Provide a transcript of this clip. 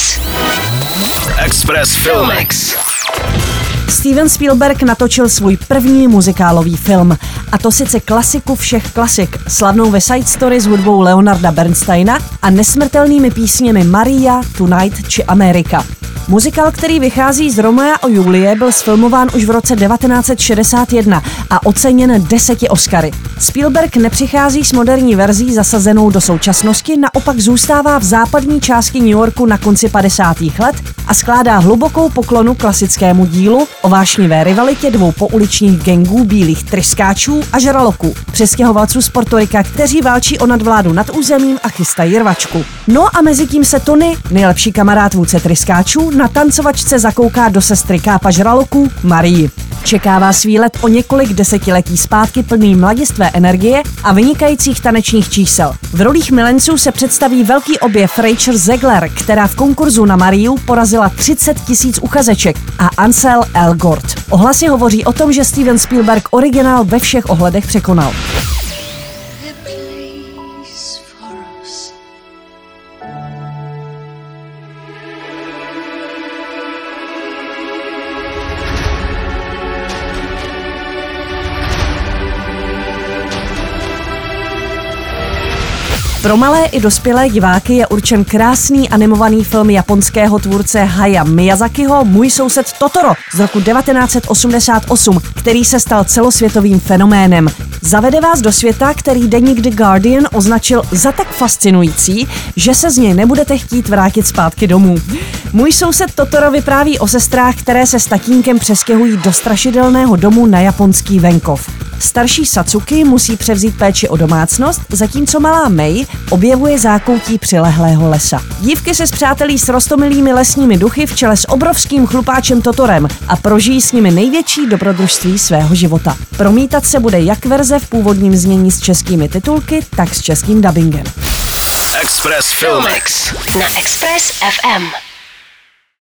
Express. Express Filmix. Steven Spielberg natočil svůj první muzikálový film. A to sice klasiku všech klasik, slavnou West Side Story s hudbou Leonarda Bernsteina a nesmrtelnými písněmi Maria, Tonight či Amerika. Muzikál, který vychází z Romea o Julie, byl sfilmován už v roce 1961 a oceněn deseti Oscary. Spielberg nepřichází s moderní verzí zasazenou do současnosti, naopak zůstává v západní části New Yorku na konci 50. let a skládá hlubokou poklonu klasickému dílu o vášnivé rivalitě dvou pouličních gengů bílých tryskáčů a žraloků, přestěhovalců z Portorika, kteří válčí o nadvládu nad územím a chystají rvačku. No a mezi tím se Tony, nejlepší kamarád vůdce tryskáčů, na tancovačce zakouká do sestry kápa žraloků Marii. Čeká vás výlet o několik desetiletí zpátky plný mladistvé energie a vynikajících tanečních čísel. V rolích milenců se představí velký objev Rachel Zegler, která v konkurzu na Mariu porazila 30 tisíc uchazeček a Ansel Elgort. Ohlasy hovoří o tom, že Steven Spielberg originál ve všech ohledech překonal. Pro malé i dospělé diváky je určen krásný animovaný film japonského tvůrce Haya Miyazakiho Můj soused Totoro z roku 1988, který se stal celosvětovým fenoménem. Zavede vás do světa, který deník The Guardian označil za tak fascinující, že se z něj nebudete chtít vrátit zpátky domů. Můj soused Totoro vypráví o sestrách, které se s tatínkem přestěhují do strašidelného domu na japonský venkov. Starší Satsuki musí převzít péči o domácnost, zatímco malá Mei objevuje zákoutí přilehlého lesa. Dívky se zpřátelí s rostomilými lesními duchy v čele s obrovským chlupáčem Totorem a prožijí s nimi největší dobrodružství svého života. Promítat se bude jak verze v původním znění s českými titulky, tak s českým dubbingem. Express Filmix Na Express FM.